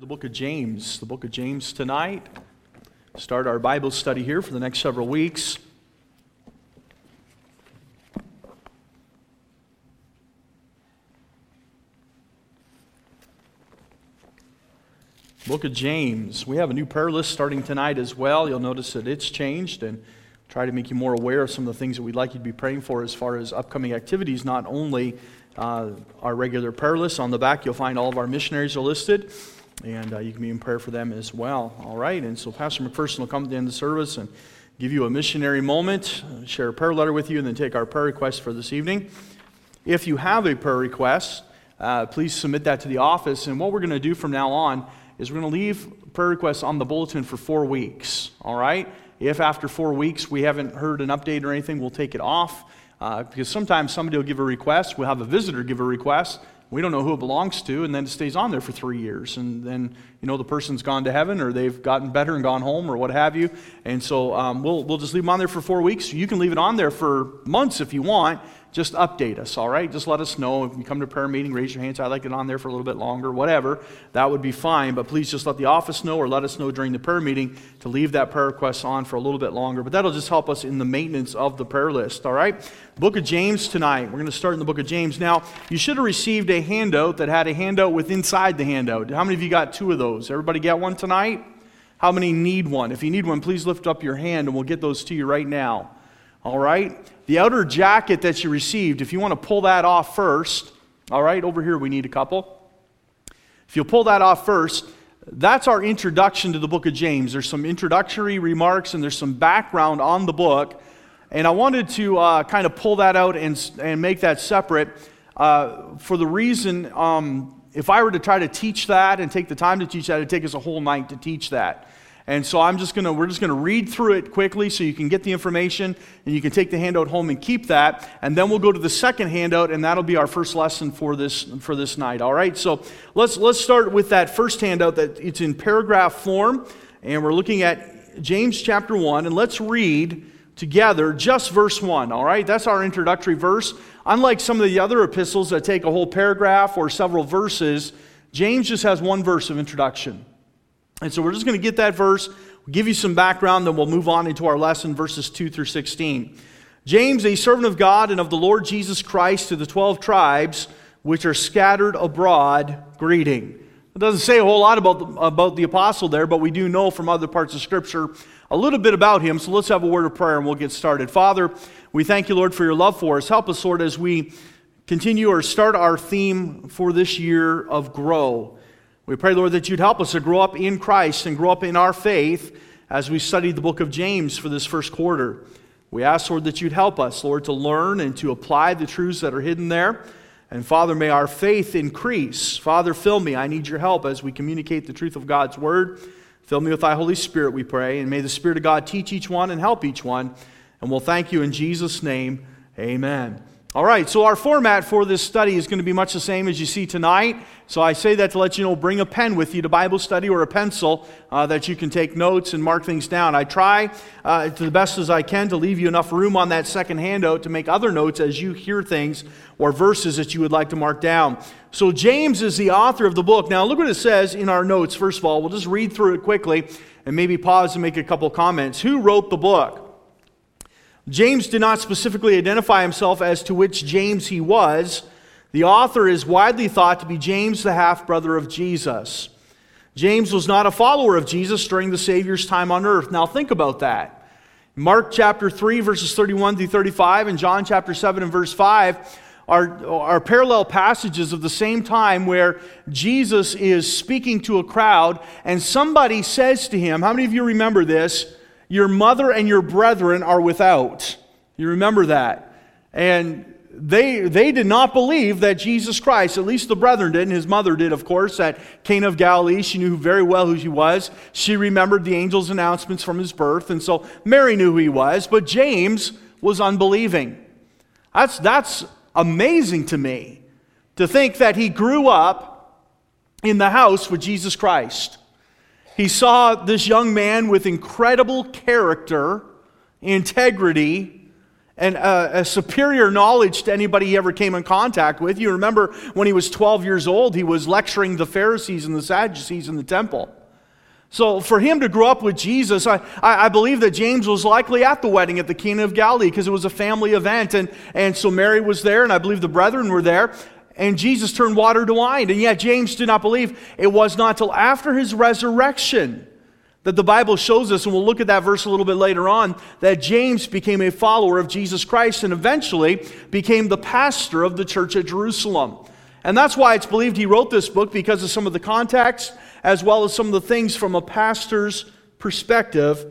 The book of James, the book of James tonight. Start our Bible study here for the next several weeks. Book of James. We have a new prayer list starting tonight as well. You'll notice that it's changed and try to make you more aware of some of the things that we'd like you to be praying for as far as upcoming activities, not only uh, our regular prayer list. On the back, you'll find all of our missionaries are listed and uh, you can be in prayer for them as well. All right, and so Pastor McPherson will come to the end of service and give you a missionary moment, uh, share a prayer letter with you, and then take our prayer request for this evening. If you have a prayer request, uh, please submit that to the office. And what we're going to do from now on is we're going to leave prayer requests on the bulletin for four weeks. All right? If after four weeks we haven't heard an update or anything, we'll take it off. Uh, because sometimes somebody will give a request, we'll have a visitor give a request, we don't know who it belongs to, and then it stays on there for three years. And then, you know, the person's gone to heaven or they've gotten better and gone home or what have you. And so um, we'll, we'll just leave them on there for four weeks. You can leave it on there for months if you want just update us, all right? Just let us know. If you come to prayer meeting, raise your hands. I'd like it on there for a little bit longer, whatever. That would be fine. But please just let the office know or let us know during the prayer meeting to leave that prayer request on for a little bit longer. But that'll just help us in the maintenance of the prayer list, all right? Book of James tonight. We're going to start in the book of James. Now, you should have received a handout that had a handout with inside the handout. How many of you got two of those? Everybody get one tonight? How many need one? If you need one, please lift up your hand and we'll get those to you right now. All right? The outer jacket that you received, if you want to pull that off first, all right, over here we need a couple. If you'll pull that off first, that's our introduction to the book of James. There's some introductory remarks and there's some background on the book. And I wanted to uh, kind of pull that out and, and make that separate uh, for the reason um, if I were to try to teach that and take the time to teach that, it'd take us a whole night to teach that. And so I'm just gonna, we're just gonna read through it quickly so you can get the information and you can take the handout home and keep that. And then we'll go to the second handout and that'll be our first lesson for this, for this night. All right, so let's, let's start with that first handout that it's in paragraph form. And we're looking at James chapter 1 and let's read together just verse 1. All right, that's our introductory verse. Unlike some of the other epistles that take a whole paragraph or several verses, James just has one verse of introduction. And so we're just going to get that verse, give you some background, then we'll move on into our lesson, verses 2 through 16. James, a servant of God and of the Lord Jesus Christ, to the 12 tribes which are scattered abroad, greeting. It doesn't say a whole lot about the, about the apostle there, but we do know from other parts of Scripture a little bit about him. So let's have a word of prayer and we'll get started. Father, we thank you, Lord, for your love for us. Help us, Lord, as we continue or start our theme for this year of grow. We pray, Lord, that you'd help us to grow up in Christ and grow up in our faith as we study the book of James for this first quarter. We ask, Lord, that you'd help us, Lord, to learn and to apply the truths that are hidden there. And Father, may our faith increase. Father, fill me. I need your help as we communicate the truth of God's word. Fill me with thy Holy Spirit, we pray. And may the Spirit of God teach each one and help each one. And we'll thank you in Jesus' name. Amen. All right, so our format for this study is going to be much the same as you see tonight. So I say that to let you know bring a pen with you to Bible study or a pencil uh, that you can take notes and mark things down. I try uh, to the best as I can to leave you enough room on that second handout to make other notes as you hear things or verses that you would like to mark down. So James is the author of the book. Now look what it says in our notes, first of all. We'll just read through it quickly and maybe pause and make a couple comments. Who wrote the book? James did not specifically identify himself as to which James he was. The author is widely thought to be James, the half brother of Jesus. James was not a follower of Jesus during the Savior's time on earth. Now, think about that. Mark chapter 3, verses 31 through 35, and John chapter 7 and verse 5 are, are parallel passages of the same time where Jesus is speaking to a crowd, and somebody says to him, How many of you remember this? Your mother and your brethren are without. You remember that. And they, they did not believe that Jesus Christ, at least the brethren did, and his mother did, of course, at Cana of Galilee. She knew very well who he was. She remembered the angel's announcements from his birth, and so Mary knew who he was, but James was unbelieving. That's, that's amazing to me to think that he grew up in the house with Jesus Christ. He saw this young man with incredible character, integrity, and uh, a superior knowledge to anybody he ever came in contact with. You remember when he was 12 years old, he was lecturing the Pharisees and the Sadducees in the temple. So, for him to grow up with Jesus, I, I believe that James was likely at the wedding at the Cana of Galilee because it was a family event. And, and so Mary was there, and I believe the brethren were there. And Jesus turned water to wine. And yet, James did not believe it was not until after his resurrection that the Bible shows us, and we'll look at that verse a little bit later on, that James became a follower of Jesus Christ and eventually became the pastor of the church at Jerusalem. And that's why it's believed he wrote this book because of some of the context as well as some of the things from a pastor's perspective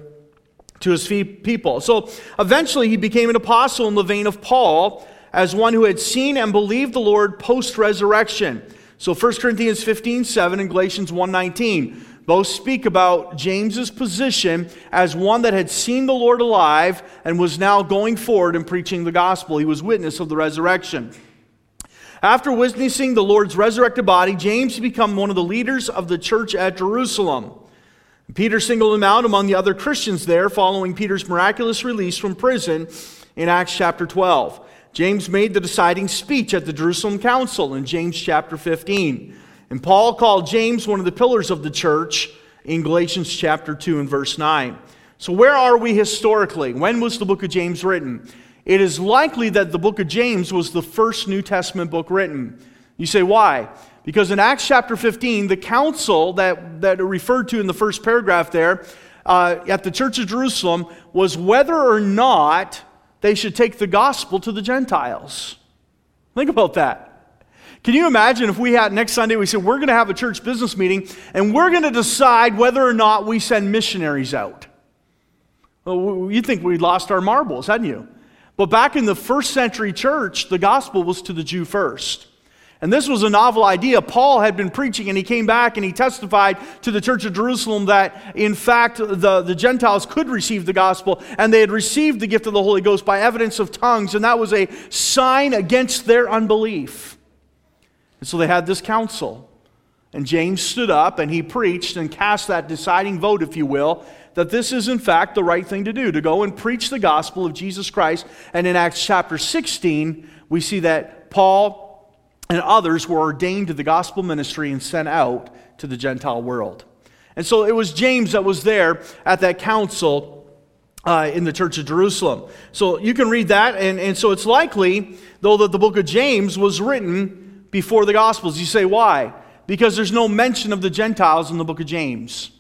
to his people. So eventually he became an apostle in the vein of Paul as one who had seen and believed the Lord post resurrection. So 1 Corinthians 15 7 and Galatians 1 19 both speak about James's position as one that had seen the Lord alive and was now going forward and preaching the gospel. He was witness of the resurrection. After witnessing the Lord's resurrected body, James became one of the leaders of the church at Jerusalem. Peter singled him out among the other Christians there following Peter's miraculous release from prison in Acts chapter 12. James made the deciding speech at the Jerusalem Council in James chapter 15. And Paul called James one of the pillars of the church in Galatians chapter 2 and verse 9. So, where are we historically? When was the book of James written? It is likely that the book of James was the first New Testament book written. You say, why? Because in Acts chapter 15, the council that, that referred to in the first paragraph there uh, at the church of Jerusalem was whether or not they should take the gospel to the Gentiles. Think about that. Can you imagine if we had next Sunday, we said, we're going to have a church business meeting and we're going to decide whether or not we send missionaries out? Well, you think we lost our marbles, hadn't you? But back in the first century church, the gospel was to the Jew first. And this was a novel idea. Paul had been preaching and he came back and he testified to the church of Jerusalem that, in fact, the, the Gentiles could receive the gospel and they had received the gift of the Holy Ghost by evidence of tongues, and that was a sign against their unbelief. And so they had this council. And James stood up and he preached and cast that deciding vote, if you will, that this is, in fact, the right thing to do to go and preach the gospel of Jesus Christ. And in Acts chapter 16, we see that Paul and others were ordained to the gospel ministry and sent out to the Gentile world. And so it was James that was there at that council uh, in the church of Jerusalem. So you can read that, and, and so it's likely, though, that the book of James was written before the Gospels. You say, why? Because there's no mention of the Gentiles in the book of James.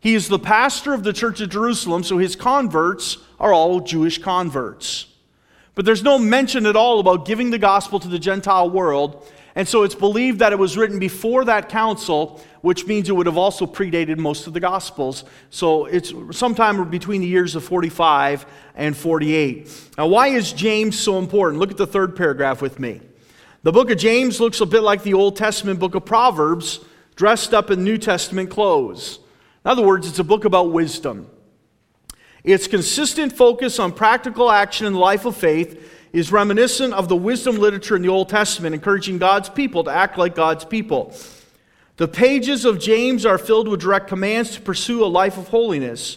He is the pastor of the church of Jerusalem, so his converts are all Jewish converts. But there's no mention at all about giving the gospel to the Gentile world. And so it's believed that it was written before that council, which means it would have also predated most of the gospels. So it's sometime between the years of 45 and 48. Now, why is James so important? Look at the third paragraph with me. The book of James looks a bit like the Old Testament book of Proverbs, dressed up in New Testament clothes. In other words, it's a book about wisdom. Its consistent focus on practical action in the life of faith is reminiscent of the wisdom literature in the Old Testament, encouraging God's people to act like God's people. The pages of James are filled with direct commands to pursue a life of holiness.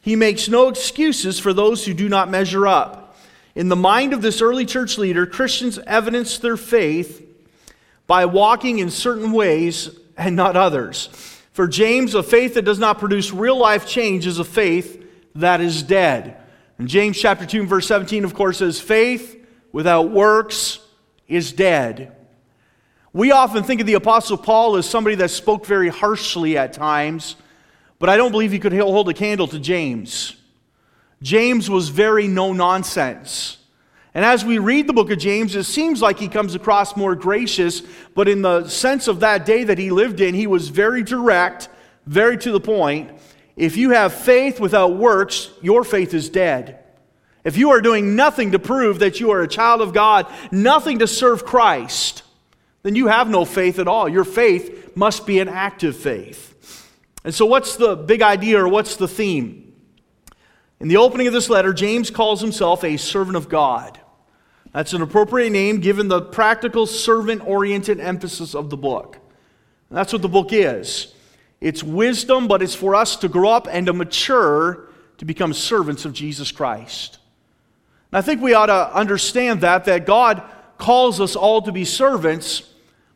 He makes no excuses for those who do not measure up. In the mind of this early church leader, Christians evidence their faith by walking in certain ways and not others. For James, a faith that does not produce real life change is a faith that is dead. And James chapter 2 verse 17, of course, says, faith without works is dead. We often think of the Apostle Paul as somebody that spoke very harshly at times, but I don't believe he could hold a candle to James. James was very no nonsense. And as we read the book of James, it seems like he comes across more gracious, but in the sense of that day that he lived in, he was very direct, very to the point. If you have faith without works, your faith is dead. If you are doing nothing to prove that you are a child of God, nothing to serve Christ, then you have no faith at all. Your faith must be an active faith. And so, what's the big idea or what's the theme? In the opening of this letter, James calls himself a servant of God. That's an appropriate name given the practical, servant oriented emphasis of the book. that's what the book is. It's wisdom, but it's for us to grow up and to mature to become servants of Jesus Christ. And I think we ought to understand that, that God calls us all to be servants,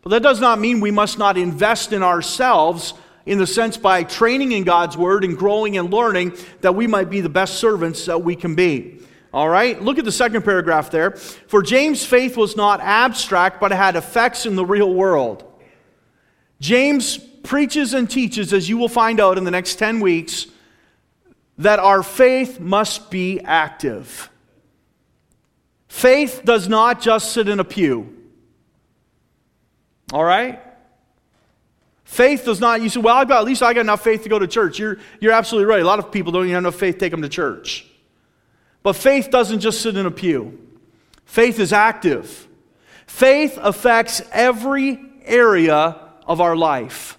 but that does not mean we must not invest in ourselves in the sense by training in God's word and growing and learning that we might be the best servants that we can be. All right, look at the second paragraph there. For James' faith was not abstract, but it had effects in the real world. James preaches and teaches, as you will find out in the next 10 weeks, that our faith must be active. Faith does not just sit in a pew. All right? Faith does not, you say, well, I've got, at least I got enough faith to go to church. You're, you're absolutely right. A lot of people don't even have enough faith to take them to church. But faith doesn't just sit in a pew, faith is active. Faith affects every area of our life.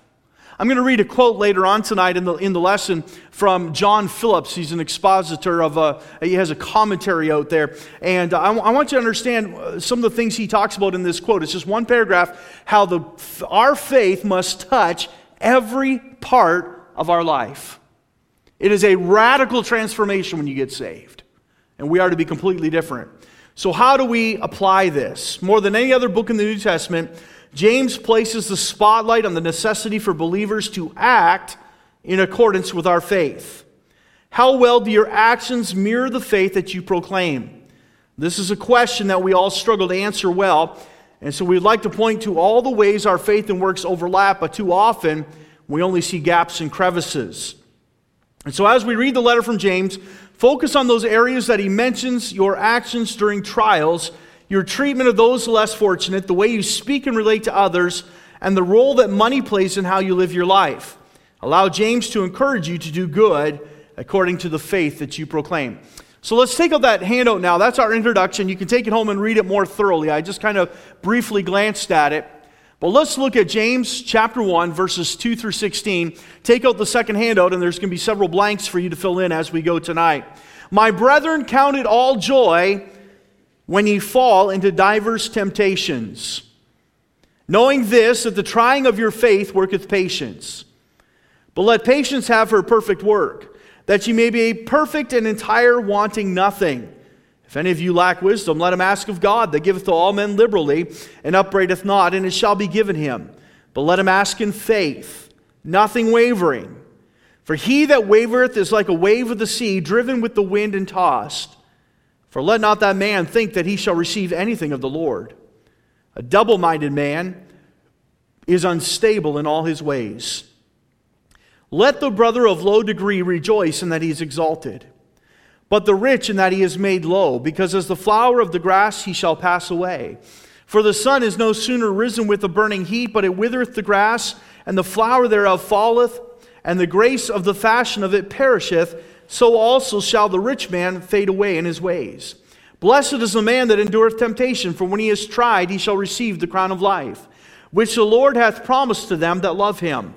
I'm going to read a quote later on tonight in the, in the lesson from John Phillips. He's an expositor of a, he has a commentary out there. And I, I want you to understand uh, some of the things he talks about in this quote. It's just one paragraph how the, our faith must touch every part of our life. It is a radical transformation when you get saved and we are to be completely different. So, how do we apply this? More than any other book in the New Testament, James places the spotlight on the necessity for believers to act in accordance with our faith. How well do your actions mirror the faith that you proclaim? This is a question that we all struggle to answer well. And so we'd like to point to all the ways our faith and works overlap, but too often we only see gaps and crevices. And so as we read the letter from James, Focus on those areas that he mentions your actions during trials, your treatment of those less fortunate, the way you speak and relate to others, and the role that money plays in how you live your life. Allow James to encourage you to do good according to the faith that you proclaim. So let's take out that handout now. That's our introduction. You can take it home and read it more thoroughly. I just kind of briefly glanced at it. But let's look at James chapter 1, verses 2 through 16. Take out the second handout, and there's going to be several blanks for you to fill in as we go tonight. My brethren, count it all joy when ye fall into divers temptations, knowing this, that the trying of your faith worketh patience. But let patience have her perfect work, that ye may be perfect and entire, wanting nothing. If any of you lack wisdom, let him ask of God, that giveth to all men liberally, and upbraideth not, and it shall be given him. But let him ask in faith, nothing wavering. For he that wavereth is like a wave of the sea, driven with the wind and tossed. For let not that man think that he shall receive anything of the Lord. A double minded man is unstable in all his ways. Let the brother of low degree rejoice in that he is exalted but the rich in that he is made low, because as the flower of the grass he shall pass away. For the sun is no sooner risen with a burning heat, but it withereth the grass, and the flower thereof falleth, and the grace of the fashion of it perisheth, so also shall the rich man fade away in his ways. Blessed is the man that endureth temptation, for when he is tried, he shall receive the crown of life, which the Lord hath promised to them that love him.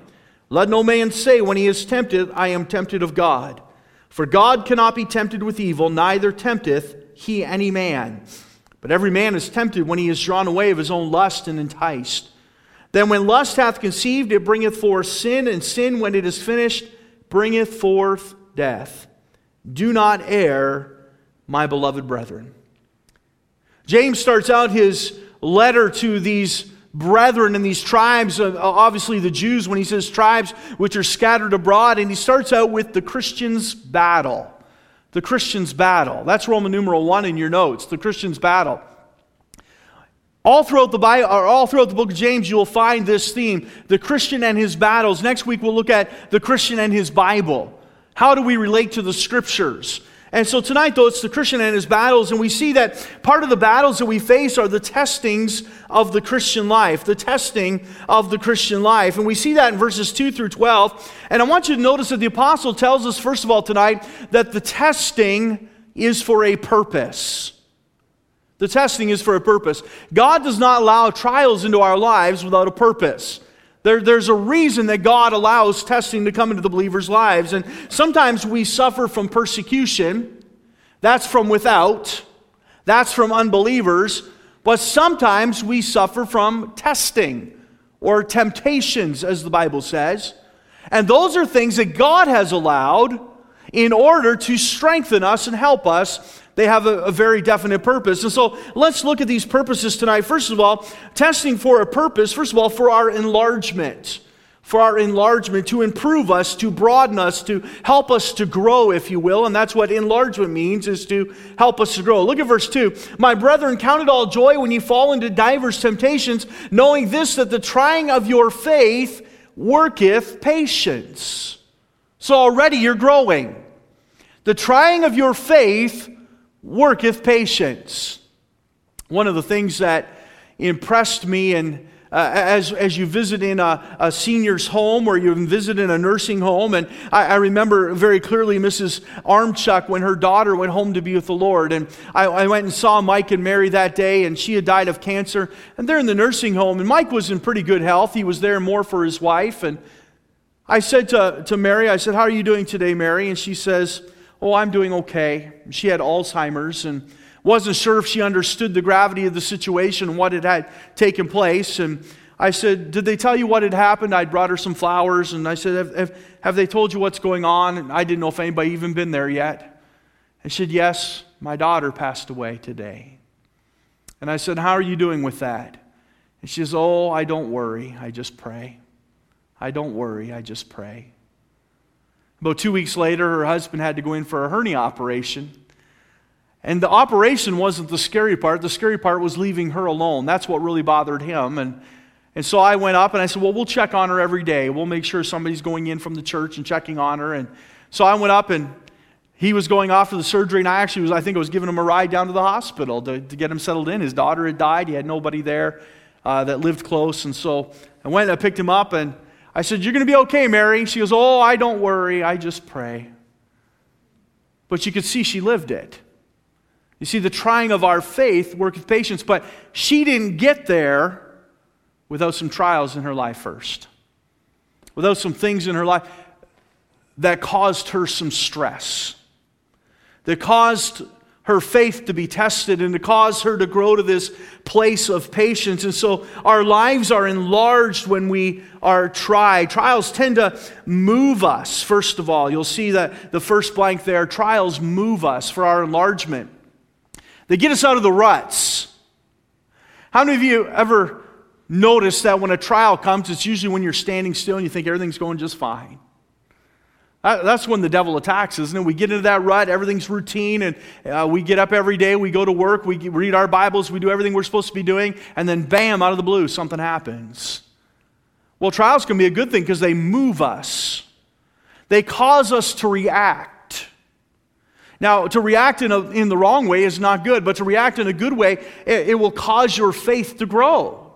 Let no man say when he is tempted, I am tempted of God. For God cannot be tempted with evil, neither tempteth he any man. But every man is tempted when he is drawn away of his own lust and enticed. Then when lust hath conceived, it bringeth forth sin, and sin, when it is finished, bringeth forth death. Do not err, my beloved brethren. James starts out his letter to these brethren and these tribes, uh, obviously the Jews, when he says tribes which are scattered abroad, and he starts out with the Christians' battle. The Christians' battle. That's Roman numeral one in your notes, the Christians' battle. All throughout the Bible, or all throughout the book of James, you will find this theme: the Christian and his battles. Next week we'll look at the Christian and his Bible. How do we relate to the scriptures? And so tonight, though, it's the Christian and his battles, and we see that part of the battles that we face are the testings of the Christian life, the testing of the Christian life. And we see that in verses 2 through 12. And I want you to notice that the apostle tells us, first of all, tonight, that the testing is for a purpose. The testing is for a purpose. God does not allow trials into our lives without a purpose. There, there's a reason that God allows testing to come into the believer's lives. And sometimes we suffer from persecution. That's from without, that's from unbelievers. But sometimes we suffer from testing or temptations, as the Bible says. And those are things that God has allowed in order to strengthen us and help us they have a, a, very definite purpose. And so let's look at these purposes tonight. First of all, testing for a purpose, first of all, for our enlargement. For our enlargement, to improve us, to broaden us, to help us to grow, if you will. And that's what enlargement means, is to help us to grow. Look at verse 2. My brethren, count it all joy when you fall into divers temptations, knowing this, that the trying of your faith worketh patience. So already you're growing. The trying of your faith worketh patience. One of the things that impressed me and uh, as, as you visit in a, a, senior's home or you visit in a nursing home. And I, I, remember very clearly Mrs. Armchuck when her daughter went home to be with the Lord. And I, I, went and saw Mike and Mary that day, and she had died of cancer. And they're in the nursing home, and Mike was in pretty good health. He was there more for his wife. And I said to, to Mary, I said, How are you doing today, Mary? And she says, Oh, I'm doing okay. She had Alzheimer's and wasn't sure if she understood the gravity of the situation, and what had, had taken place. And I said, Did they tell you what had happened? I'd brought her some flowers, and I said, Have, have, have they told you what's going on? And I didn't know if anybody even been there yet. And she said, Yes, my daughter passed away today. And I said, How are you doing with that? And she says, Oh, I don't worry. I just pray. I don't worry. I just pray. About two weeks later, her husband had to go in for a hernia operation. And the operation wasn't the scary part. The scary part was leaving her alone. That's what really bothered him. And, and so I went up and I said, Well, we'll check on her every day. We'll make sure somebody's going in from the church and checking on her. And so I went up and he was going off for the surgery, and I actually was, I think I was giving him a ride down to the hospital to, to get him settled in. His daughter had died. He had nobody there uh, that lived close. And so I went and I picked him up and I said, You're going to be okay, Mary. She goes, Oh, I don't worry. I just pray. But you could see she lived it. You see, the trying of our faith worketh patience, but she didn't get there without some trials in her life first, without some things in her life that caused her some stress, that caused her faith to be tested and to cause her to grow to this place of patience. And so our lives are enlarged when we are tried. Trials tend to move us, first of all. You'll see that the first blank there trials move us for our enlargement, they get us out of the ruts. How many of you ever notice that when a trial comes, it's usually when you're standing still and you think everything's going just fine? That's when the devil attacks, isn't it? We get into that rut, everything's routine, and uh, we get up every day, we go to work, we read our Bibles, we do everything we're supposed to be doing, and then bam, out of the blue, something happens. Well, trials can be a good thing because they move us, they cause us to react. Now, to react in, a, in the wrong way is not good, but to react in a good way, it, it will cause your faith to grow.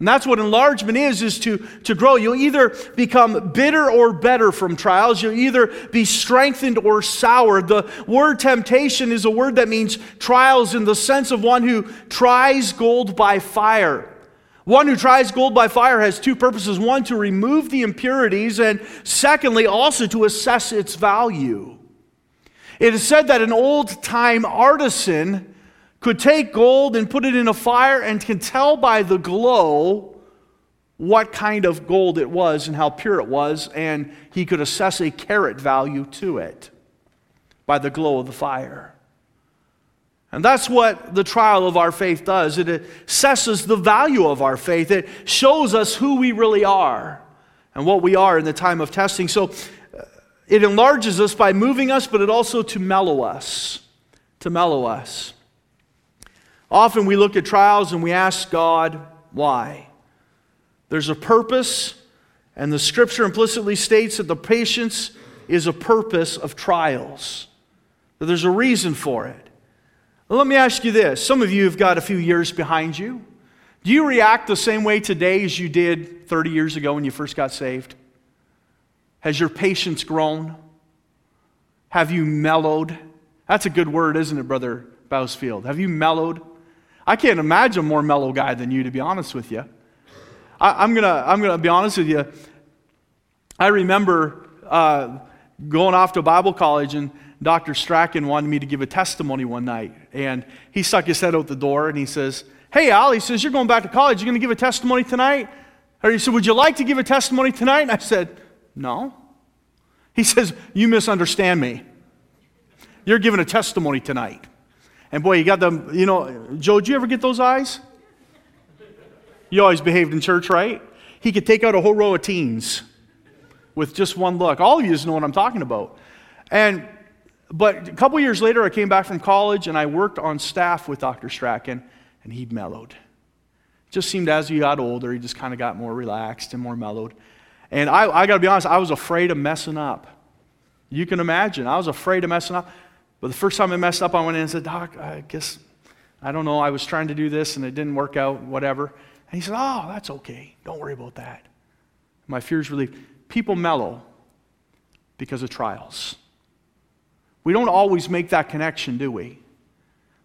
And that's what enlargement is, is to, to grow. You'll either become bitter or better from trials. You'll either be strengthened or soured. The word temptation is a word that means trials in the sense of one who tries gold by fire. One who tries gold by fire has two purposes one, to remove the impurities, and secondly, also to assess its value. It is said that an old time artisan could take gold and put it in a fire and can tell by the glow what kind of gold it was and how pure it was, and he could assess a carat value to it by the glow of the fire. And that's what the trial of our faith does. It assesses the value of our faith. It shows us who we really are and what we are in the time of testing. So uh, it enlarges us by moving us, but it also to mellow us. To mellow us. Often we look at trials and we ask God, why? There's a purpose, and the scripture implicitly states that the patience is a purpose of trials, that there's a reason for it. Well, let me ask you this some of you have got a few years behind you. Do you react the same way today as you did 30 years ago when you first got saved? Has your patience grown? Have you mellowed? That's a good word, isn't it, Brother Bousfield? Have you mellowed? I can't imagine a more mellow guy than you, to be honest with you. I, am going to I'm gonna be honest with you. I remember uh, going off to Bible college, and Dr. Strachan wanted me to give a testimony one night. And he stuck his head out the door and he says, Hey, Al, he says, You're going back to college. You're going to give a testimony tonight? Or he said, Would you like to give a testimony tonight? And I said, No. He says, You misunderstand me. You're giving a testimony tonight. And boy, you got them, you know, Joe, did you ever get those eyes? You always behaved in church, right? He could take out a whole row of teens with just one look. All of you know what I'm talking about. And but a couple years later, I came back from college and I worked on staff with Dr. Strachan, and he'd mellowed. Just seemed as he got older, he just kind of got more relaxed and more mellowed. And I, I got to be honest, I was afraid of messing up. You can imagine, I was afraid of messing up. But the first time I messed up, I went in and said, Doc, I guess, I don't know, I was trying to do this and it didn't work out, whatever. And he said, Oh, that's okay. Don't worry about that. My fears relieved. People mellow because of trials. We don't always make that connection, do we?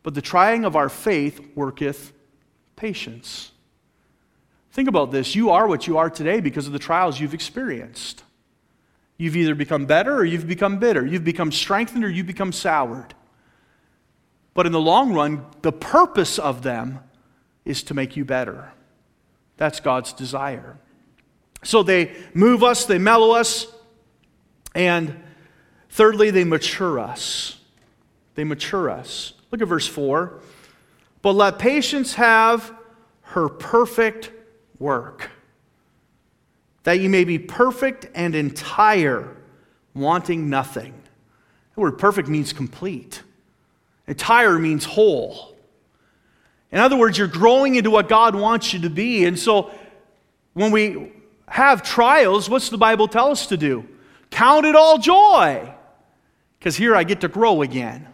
But the trying of our faith worketh patience. Think about this. You are what you are today because of the trials you've experienced. You've either become better or you've become bitter. You've become strengthened or you've become soured. But in the long run, the purpose of them is to make you better. That's God's desire. So they move us, they mellow us, and thirdly, they mature us. They mature us. Look at verse 4. But let patience have her perfect work that you may be perfect and entire, wanting nothing. The word perfect means complete, entire means whole. In other words, you're growing into what God wants you to be. And so when we have trials, what's the Bible tell us to do? Count it all joy, because here I get to grow again.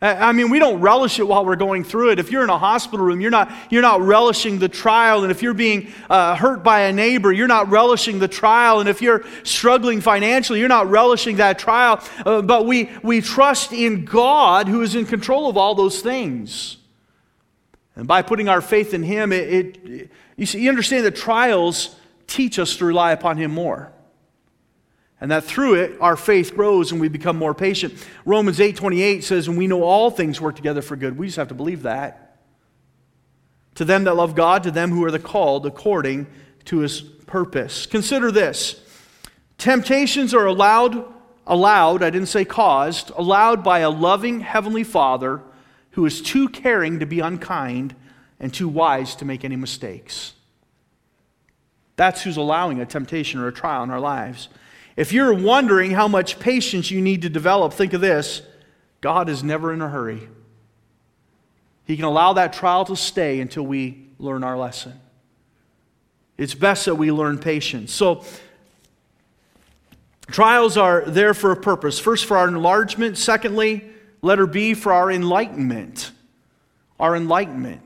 I mean, we don't relish it while we're going through it. If you're in a hospital room, you're not, you're not relishing the trial. And if you're being uh, hurt by a neighbor, you're not relishing the trial. And if you're struggling financially, you're not relishing that trial. Uh, but we, we trust in God who is in control of all those things. And by putting our faith in Him, it, it you, see, you understand that trials teach us to rely upon Him more and that through it our faith grows and we become more patient. Romans 8.28 says and we know all things work together for good. We just have to believe that. To them that love god to them who are the called according to his purpose. Consider this. Temptations are allowed allowed i didn't say caused allowed by a loving heavenly father who is too caring to be unkind and too wise to make any mistakes. That's who's allowing a temptation or a trial in our lives if you're wondering how much patience you need to develop, think of this God is never in a hurry. He can allow that trial to stay until we learn our lesson. It's best that we learn patience. So, trials are there for a purpose. First, for our enlargement. Secondly, letter B, for our enlightenment. Our enlightenment.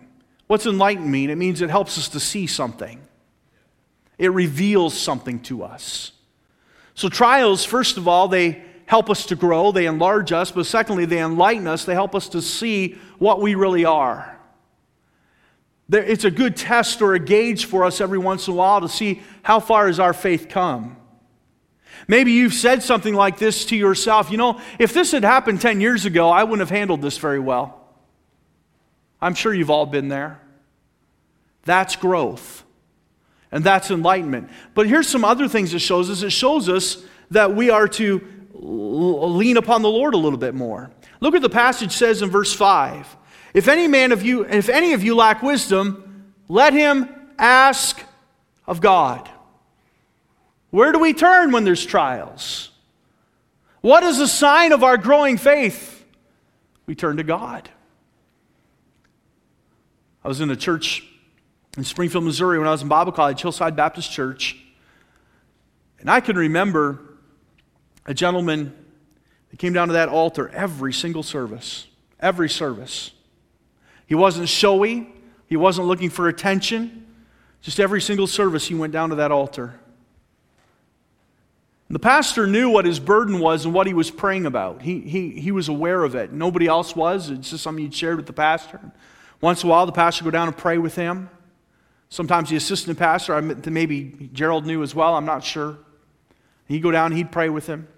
What's enlightenment mean? It means it helps us to see something, it reveals something to us. So, trials, first of all, they help us to grow, they enlarge us, but secondly, they enlighten us, they help us to see what we really are. It's a good test or a gauge for us every once in a while to see how far has our faith come. Maybe you've said something like this to yourself you know, if this had happened 10 years ago, I wouldn't have handled this very well. I'm sure you've all been there. That's growth. And that's enlightenment. But here's some other things it shows us it shows us that we are to lean upon the Lord a little bit more. Look what the passage says in verse 5. If any man of you, if any of you lack wisdom, let him ask of God. Where do we turn when there's trials? What is a sign of our growing faith? We turn to God. I was in a church in Springfield, Missouri, when I was in Bible college, Hillside Baptist Church. And I can remember a gentleman that came down to that altar every single service, every service. He wasn't showy, he wasn't looking for attention. Just every single service, he went down to that altar. And the pastor knew what his burden was and what he was praying about. He, he, he was aware of it. Nobody else was. It's just something he'd shared with the pastor. Once in a while, the pastor would go down and pray with him. Sometimes the assistant pastor, maybe Gerald knew as well, I'm not sure. He'd go down, he'd pray with him.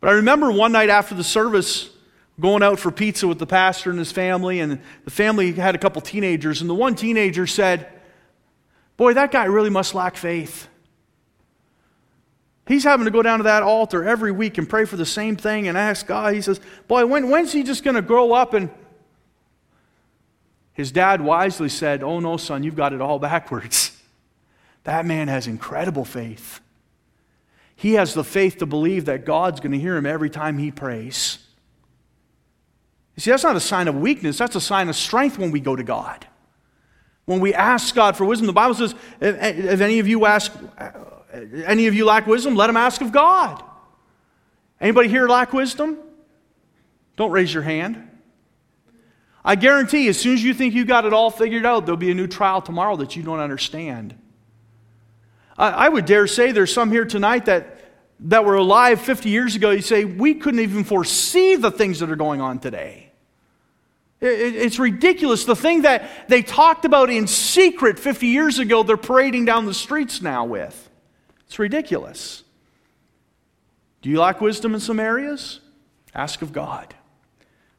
But I remember one night after the service, going out for pizza with the pastor and his family, and the family had a couple teenagers, and the one teenager said, Boy, that guy really must lack faith. He's having to go down to that altar every week and pray for the same thing and ask God. He says, Boy, when, when's he just going to grow up? And his dad wisely said, Oh, no, son, you've got it all backwards. That man has incredible faith. He has the faith to believe that God's going to hear him every time he prays. You see, that's not a sign of weakness, that's a sign of strength when we go to God. When we ask God for wisdom, the Bible says, if, if any of you ask, uh, any of you lack wisdom, let him ask of God. Anybody here lack wisdom? Don't raise your hand. I guarantee as soon as you think you got it all figured out, there'll be a new trial tomorrow that you don't understand. I, I would dare say there's some here tonight that, that were alive 50 years ago. You say, we couldn't even foresee the things that are going on today. It's ridiculous. The thing that they talked about in secret 50 years ago, they're parading down the streets now with. It's ridiculous. Do you lack wisdom in some areas? Ask of God.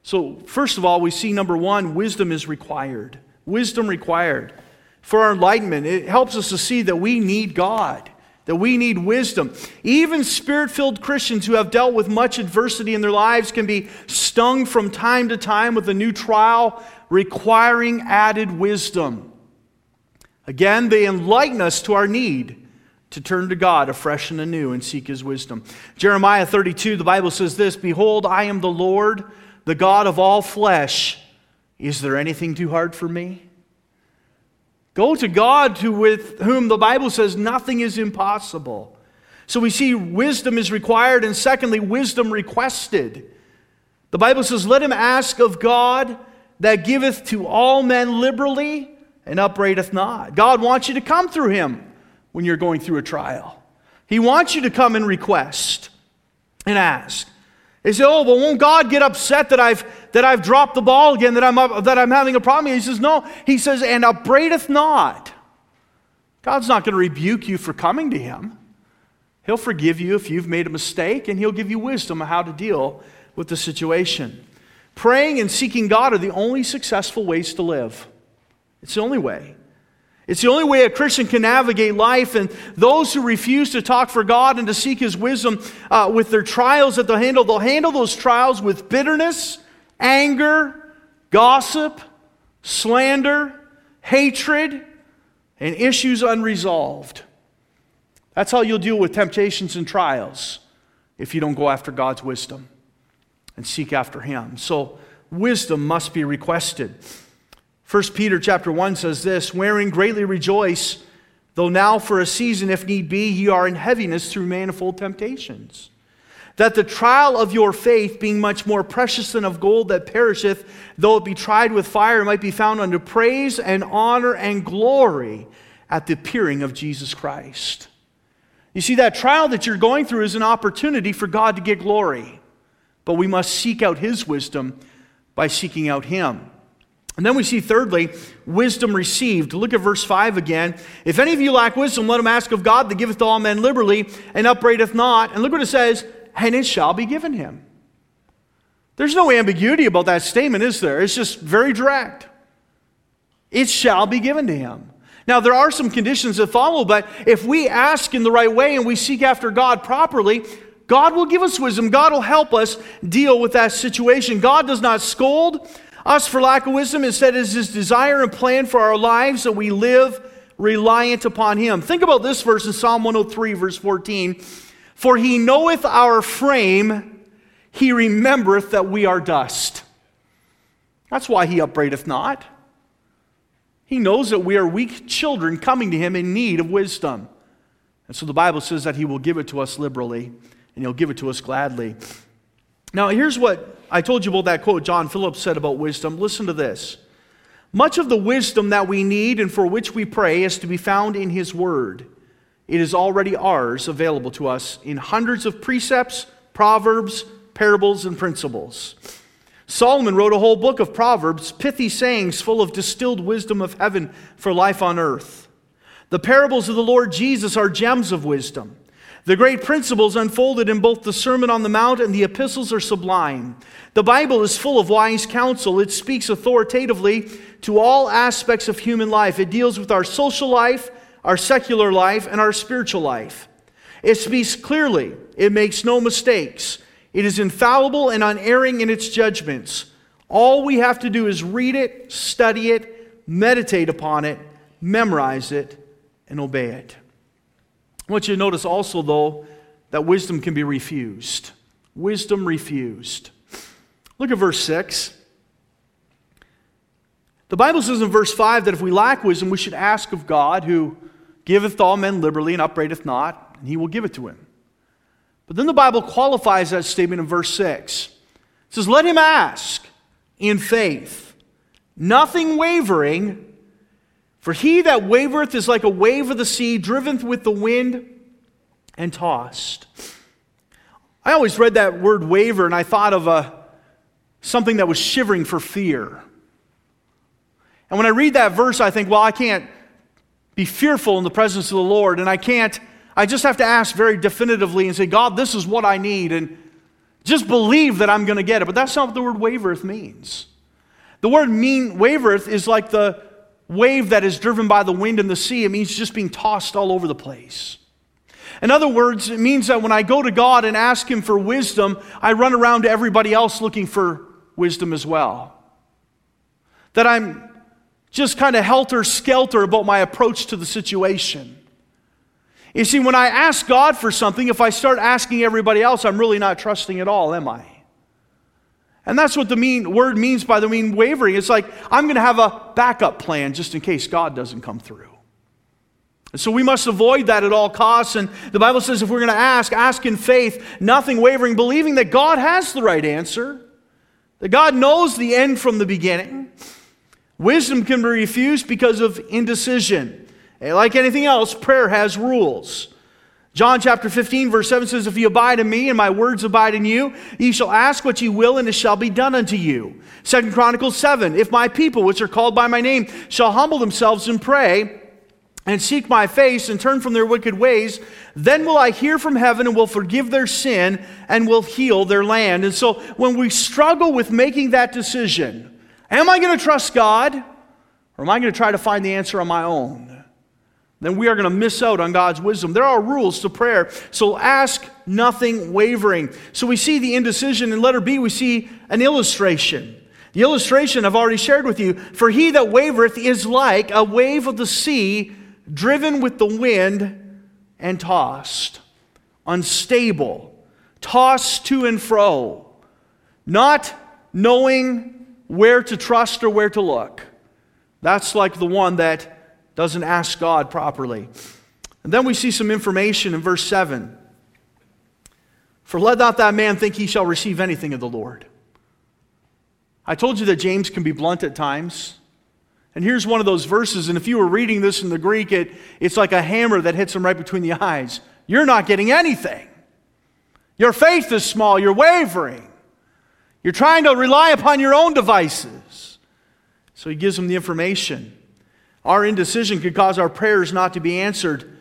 So, first of all, we see number one, wisdom is required. Wisdom required. For our enlightenment, it helps us to see that we need God that we need wisdom. Even spirit filled Christians who have dealt with much adversity in their lives can be stung from time to time with a new trial requiring added wisdom. Again, they enlighten us to our need to turn to God afresh and anew and seek His wisdom. Jeremiah 32, the Bible says this Behold, I am the Lord, the God of all flesh. Is there anything too hard for me? Go to God to, with whom the Bible says nothing is impossible. So we see wisdom is required, and secondly, wisdom requested. The Bible says, Let him ask of God that giveth to all men liberally and upbraideth not. God wants you to come through him when you're going through a trial. He wants you to come and request and ask. They say, oh, but won't God get upset that I've, that I've dropped the ball again, that I'm, up, that I'm having a problem? He says, no. He says, and upbraideth not. God's not going to rebuke you for coming to him. He'll forgive you if you've made a mistake, and he'll give you wisdom on how to deal with the situation. Praying and seeking God are the only successful ways to live. It's the only way. It's the only way a Christian can navigate life, and those who refuse to talk for God and to seek His wisdom uh, with their trials that they'll handle, they'll handle those trials with bitterness, anger, gossip, slander, hatred, and issues unresolved. That's how you'll deal with temptations and trials if you don't go after God's wisdom and seek after Him. So, wisdom must be requested. 1 Peter chapter 1 says this, wherein greatly rejoice, though now for a season, if need be, ye are in heaviness through manifold temptations. That the trial of your faith, being much more precious than of gold that perisheth, though it be tried with fire, might be found unto praise and honor and glory at the appearing of Jesus Christ. You see, that trial that you're going through is an opportunity for God to get glory. But we must seek out His wisdom by seeking out Him. And then we see, thirdly, wisdom received. Look at verse 5 again. If any of you lack wisdom, let him ask of God that giveth to all men liberally and upbraideth not. And look what it says, and it shall be given him. There's no ambiguity about that statement, is there? It's just very direct. It shall be given to him. Now, there are some conditions that follow, but if we ask in the right way and we seek after God properly, God will give us wisdom. God will help us deal with that situation. God does not scold us for lack of wisdom. Instead, is his desire and plan for our lives that we live reliant upon him. Think about this verse in Psalm 103, verse 14. For he knoweth our frame, he remembereth that we are dust. That's why he upbraideth not. He knows that we are weak children coming to him in need of wisdom. And so the Bible says that he will give it to us liberally and he'll give it to us gladly. Now, here's what I told you about that quote John Phillips said about wisdom. Listen to this. Much of the wisdom that we need and for which we pray is to be found in His Word. It is already ours, available to us in hundreds of precepts, proverbs, parables, and principles. Solomon wrote a whole book of Proverbs, pithy sayings full of distilled wisdom of heaven for life on earth. The parables of the Lord Jesus are gems of wisdom. The great principles unfolded in both the Sermon on the Mount and the epistles are sublime. The Bible is full of wise counsel. It speaks authoritatively to all aspects of human life. It deals with our social life, our secular life, and our spiritual life. It speaks clearly, it makes no mistakes. It is infallible and unerring in its judgments. All we have to do is read it, study it, meditate upon it, memorize it, and obey it. I want you to notice also, though, that wisdom can be refused. Wisdom refused. Look at verse 6. The Bible says in verse 5 that if we lack wisdom, we should ask of God, who giveth all men liberally and upbraideth not, and he will give it to him. But then the Bible qualifies that statement in verse 6. It says, Let him ask in faith, nothing wavering, for he that wavereth is like a wave of the sea, driven with the wind and tossed. I always read that word waver and I thought of a, something that was shivering for fear. And when I read that verse, I think, well, I can't be fearful in the presence of the Lord, and I can't, I just have to ask very definitively and say, God, this is what I need, and just believe that I'm going to get it. But that's not what the word wavereth means. The word mean wavereth is like the wave that is driven by the wind and the sea. It means just being tossed all over the place. In other words, it means that when I go to God and ask Him for wisdom, I run around to everybody else looking for wisdom as well. That I'm just kind of helter skelter about my approach to the situation. You see, when I ask God for something, if I start asking everybody else, I'm really not trusting at all, am I? And that's what the mean word means by the mean wavering. It's like I'm going to have a backup plan just in case God doesn't come through. And so we must avoid that at all costs. And the Bible says if we're going to ask, ask in faith, nothing wavering, believing that God has the right answer, that God knows the end from the beginning. Wisdom can be refused because of indecision. Like anything else, prayer has rules. John chapter 15, verse 7 says, If you abide in me and my words abide in you, ye shall ask what ye will, and it shall be done unto you. Second Chronicles 7, If my people, which are called by my name, shall humble themselves and pray, and seek my face, and turn from their wicked ways, then will I hear from heaven and will forgive their sin and will heal their land. And so when we struggle with making that decision, Am I going to trust God or am I going to try to find the answer on my own? Then we are going to miss out on God's wisdom. There are rules to prayer, so ask nothing wavering. So we see the indecision. In letter B, we see an illustration. The illustration I've already shared with you. For he that wavereth is like a wave of the sea driven with the wind and tossed, unstable, tossed to and fro, not knowing where to trust or where to look. That's like the one that doesn't ask God properly. And then we see some information in verse 7. For let not that man think he shall receive anything of the Lord. I told you that James can be blunt at times. And here's one of those verses, and if you were reading this in the Greek, it, it's like a hammer that hits him right between the eyes. You're not getting anything. Your faith is small, you're wavering. You're trying to rely upon your own devices. So he gives them the information. Our indecision could cause our prayers not to be answered.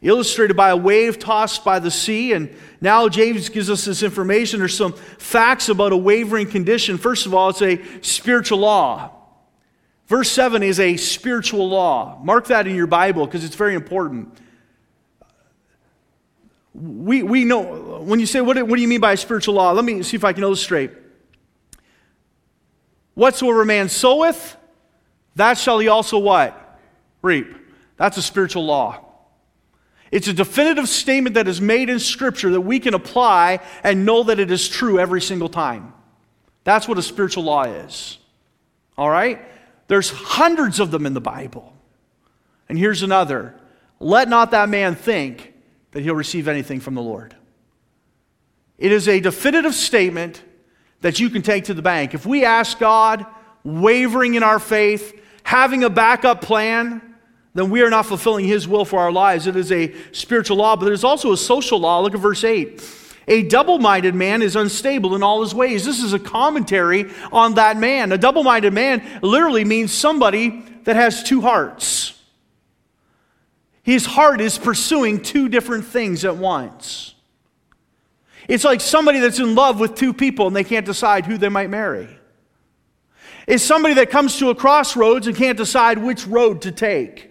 Illustrated by a wave tossed by the sea. And now James gives us this information. There's some facts about a wavering condition. First of all, it's a spiritual law. Verse 7 is a spiritual law. Mark that in your Bible because it's very important. We, we know, when you say, what, what do you mean by a spiritual law? Let me see if I can illustrate. Whatsoever man soweth, that shall he also what? Reap. That's a spiritual law. It's a definitive statement that is made in Scripture that we can apply and know that it is true every single time. That's what a spiritual law is. All right? There's hundreds of them in the Bible. And here's another let not that man think that he'll receive anything from the Lord. It is a definitive statement that you can take to the bank. If we ask God, wavering in our faith, having a backup plan, then we are not fulfilling His will for our lives. It is a spiritual law, but there's also a social law. Look at verse 8. A double minded man is unstable in all his ways. This is a commentary on that man. A double minded man literally means somebody that has two hearts. His heart is pursuing two different things at once. It's like somebody that's in love with two people and they can't decide who they might marry. It's somebody that comes to a crossroads and can't decide which road to take.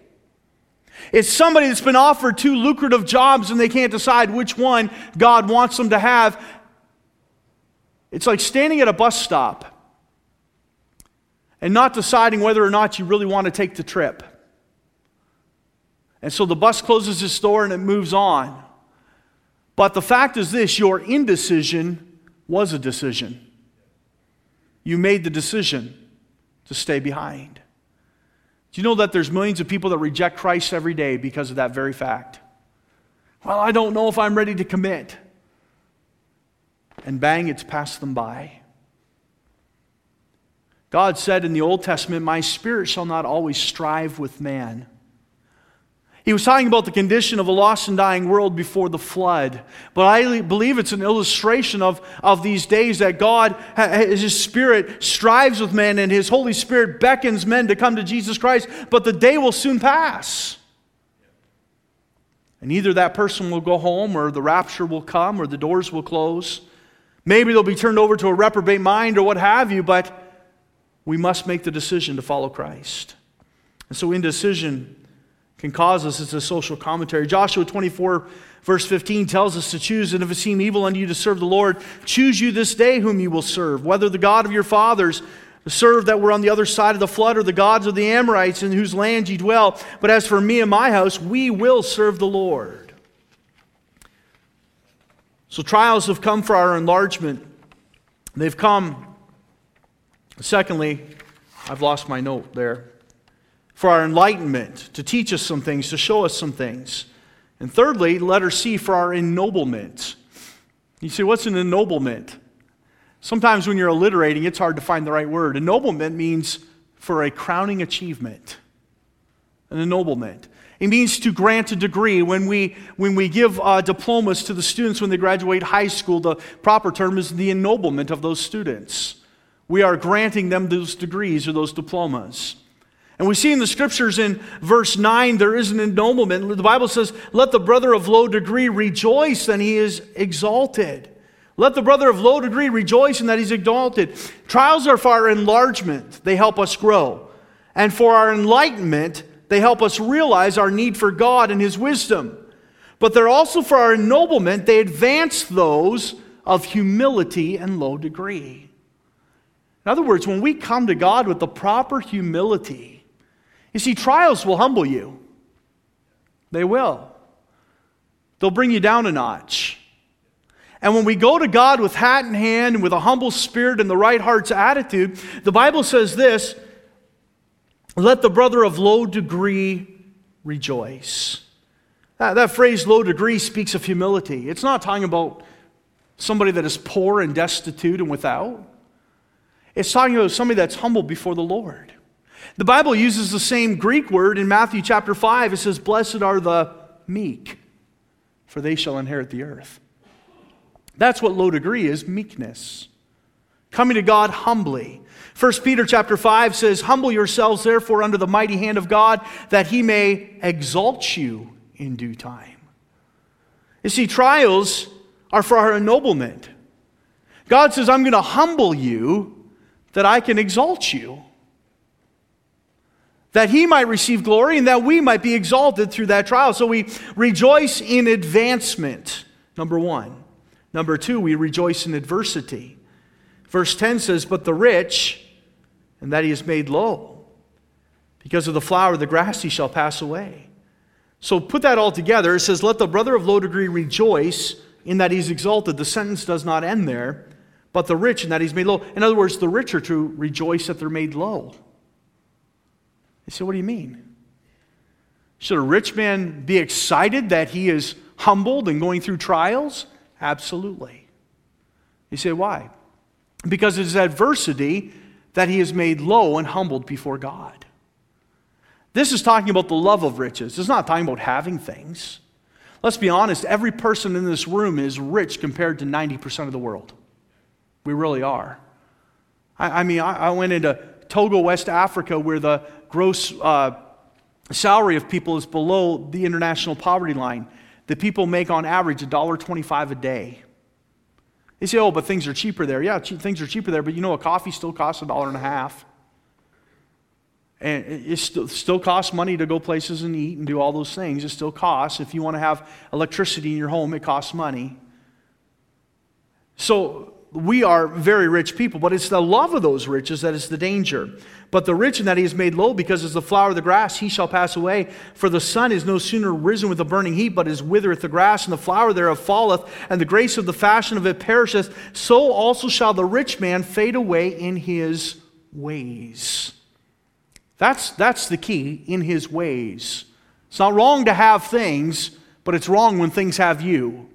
It's somebody that's been offered two lucrative jobs and they can't decide which one God wants them to have. It's like standing at a bus stop and not deciding whether or not you really want to take the trip. And so the bus closes its door and it moves on. But the fact is this your indecision was a decision. You made the decision to stay behind. Do you know that there's millions of people that reject Christ every day because of that very fact? Well, I don't know if I'm ready to commit. And bang, it's passed them by. God said in the Old Testament, My spirit shall not always strive with man. He was talking about the condition of a lost and dying world before the flood. But I believe it's an illustration of, of these days that God, His Spirit, strives with men and His Holy Spirit beckons men to come to Jesus Christ. But the day will soon pass. And either that person will go home or the rapture will come or the doors will close. Maybe they'll be turned over to a reprobate mind or what have you, but we must make the decision to follow Christ. And so indecision can cause us. It's a social commentary. Joshua 24, verse 15 tells us to choose, and if it seem evil unto you to serve the Lord, choose you this day whom you will serve, whether the God of your fathers serve that were on the other side of the flood, or the gods of the Amorites in whose land ye dwell. But as for me and my house, we will serve the Lord. So trials have come for our enlargement. They've come. Secondly, I've lost my note there for our enlightenment, to teach us some things, to show us some things. And thirdly, letter C, for our ennoblement. You say, what's an ennoblement? Sometimes when you're alliterating, it's hard to find the right word. Ennoblement means for a crowning achievement. An ennoblement. It means to grant a degree. When we, when we give uh, diplomas to the students when they graduate high school, the proper term is the ennoblement of those students. We are granting them those degrees or those diplomas. And we see in the scriptures in verse 9, there is an ennoblement. The Bible says, Let the brother of low degree rejoice that he is exalted. Let the brother of low degree rejoice in that he's exalted. Trials are for our enlargement, they help us grow. And for our enlightenment, they help us realize our need for God and his wisdom. But they're also for our ennoblement, they advance those of humility and low degree. In other words, when we come to God with the proper humility, you see, trials will humble you. They will. They'll bring you down a notch. And when we go to God with hat in hand and with a humble spirit and the right heart's attitude, the Bible says this let the brother of low degree rejoice. That, that phrase, low degree, speaks of humility. It's not talking about somebody that is poor and destitute and without, it's talking about somebody that's humble before the Lord. The Bible uses the same Greek word in Matthew chapter 5. It says, Blessed are the meek, for they shall inherit the earth. That's what low degree is meekness. Coming to God humbly. 1 Peter chapter 5 says, Humble yourselves therefore under the mighty hand of God, that he may exalt you in due time. You see, trials are for our ennoblement. God says, I'm going to humble you that I can exalt you that he might receive glory and that we might be exalted through that trial. So we rejoice in advancement, number one. Number two, we rejoice in adversity. Verse 10 says, But the rich, and that he is made low, because of the flower of the grass he shall pass away. So put that all together. It says, Let the brother of low degree rejoice in that he's exalted. The sentence does not end there, but the rich in that he's made low. In other words, the rich are to rejoice that they're made low. They say, What do you mean? Should a rich man be excited that he is humbled and going through trials? Absolutely. You say, Why? Because it is adversity that he is made low and humbled before God. This is talking about the love of riches. It's not talking about having things. Let's be honest, every person in this room is rich compared to 90% of the world. We really are. I, I mean, I, I, went into Togo, West Africa, where the gross uh, salary of people is below the international poverty line. The people make on average $1.25 a day. They say, oh, but things are cheaper there. Yeah, che- things are cheaper there, but you know a coffee still costs a dollar and a half. And it still, still costs money to go places and eat and do all those things. It still costs. If you want to have electricity in your home, it costs money. So we are very rich people, but it's the love of those riches that is the danger. But the rich in that he is made low, because as the flower of the grass, he shall pass away. For the sun is no sooner risen with a burning heat, but is withereth the grass, and the flower thereof falleth, and the grace of the fashion of it perisheth. So also shall the rich man fade away in his ways. That's, that's the key in his ways. It's not wrong to have things, but it's wrong when things have you.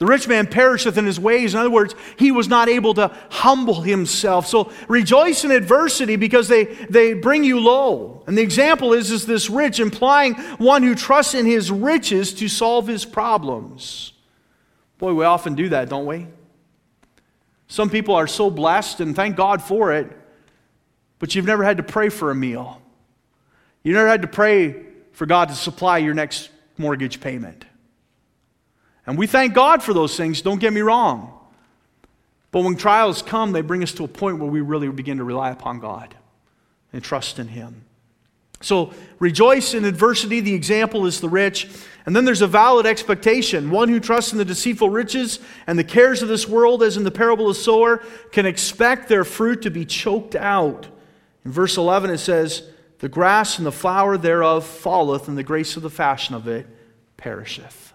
The rich man perisheth in his ways. In other words, he was not able to humble himself. So rejoice in adversity because they, they bring you low. And the example is, is this rich, implying one who trusts in his riches to solve his problems. Boy, we often do that, don't we? Some people are so blessed, and thank God for it, but you've never had to pray for a meal. You never had to pray for God to supply your next mortgage payment. And we thank God for those things, don't get me wrong. But when trials come, they bring us to a point where we really begin to rely upon God and trust in Him. So rejoice in adversity. The example is the rich. And then there's a valid expectation. One who trusts in the deceitful riches and the cares of this world, as in the parable of sower, can expect their fruit to be choked out. In verse 11, it says, The grass and the flower thereof falleth, and the grace of the fashion of it perisheth.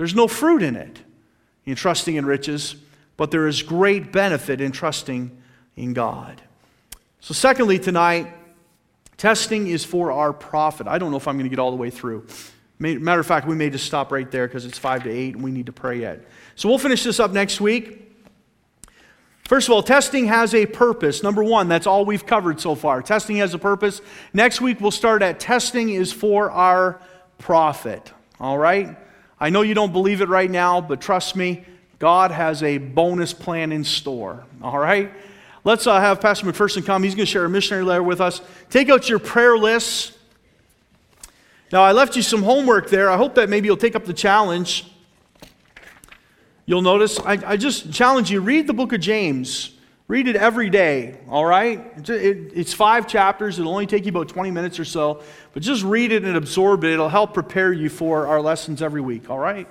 There's no fruit in it, in trusting in riches, but there is great benefit in trusting in God. So, secondly, tonight, testing is for our profit. I don't know if I'm going to get all the way through. Matter of fact, we may just stop right there because it's 5 to 8 and we need to pray yet. So, we'll finish this up next week. First of all, testing has a purpose. Number one, that's all we've covered so far. Testing has a purpose. Next week, we'll start at testing is for our profit. All right? I know you don't believe it right now, but trust me, God has a bonus plan in store. All right? Let's uh, have Pastor McPherson come. He's going to share a missionary letter with us. Take out your prayer lists. Now, I left you some homework there. I hope that maybe you'll take up the challenge You'll notice, I, I just challenge you read the book of James. Read it every day, all right? It, it, it's five chapters. It'll only take you about 20 minutes or so. But just read it and absorb it. It'll help prepare you for our lessons every week, all right?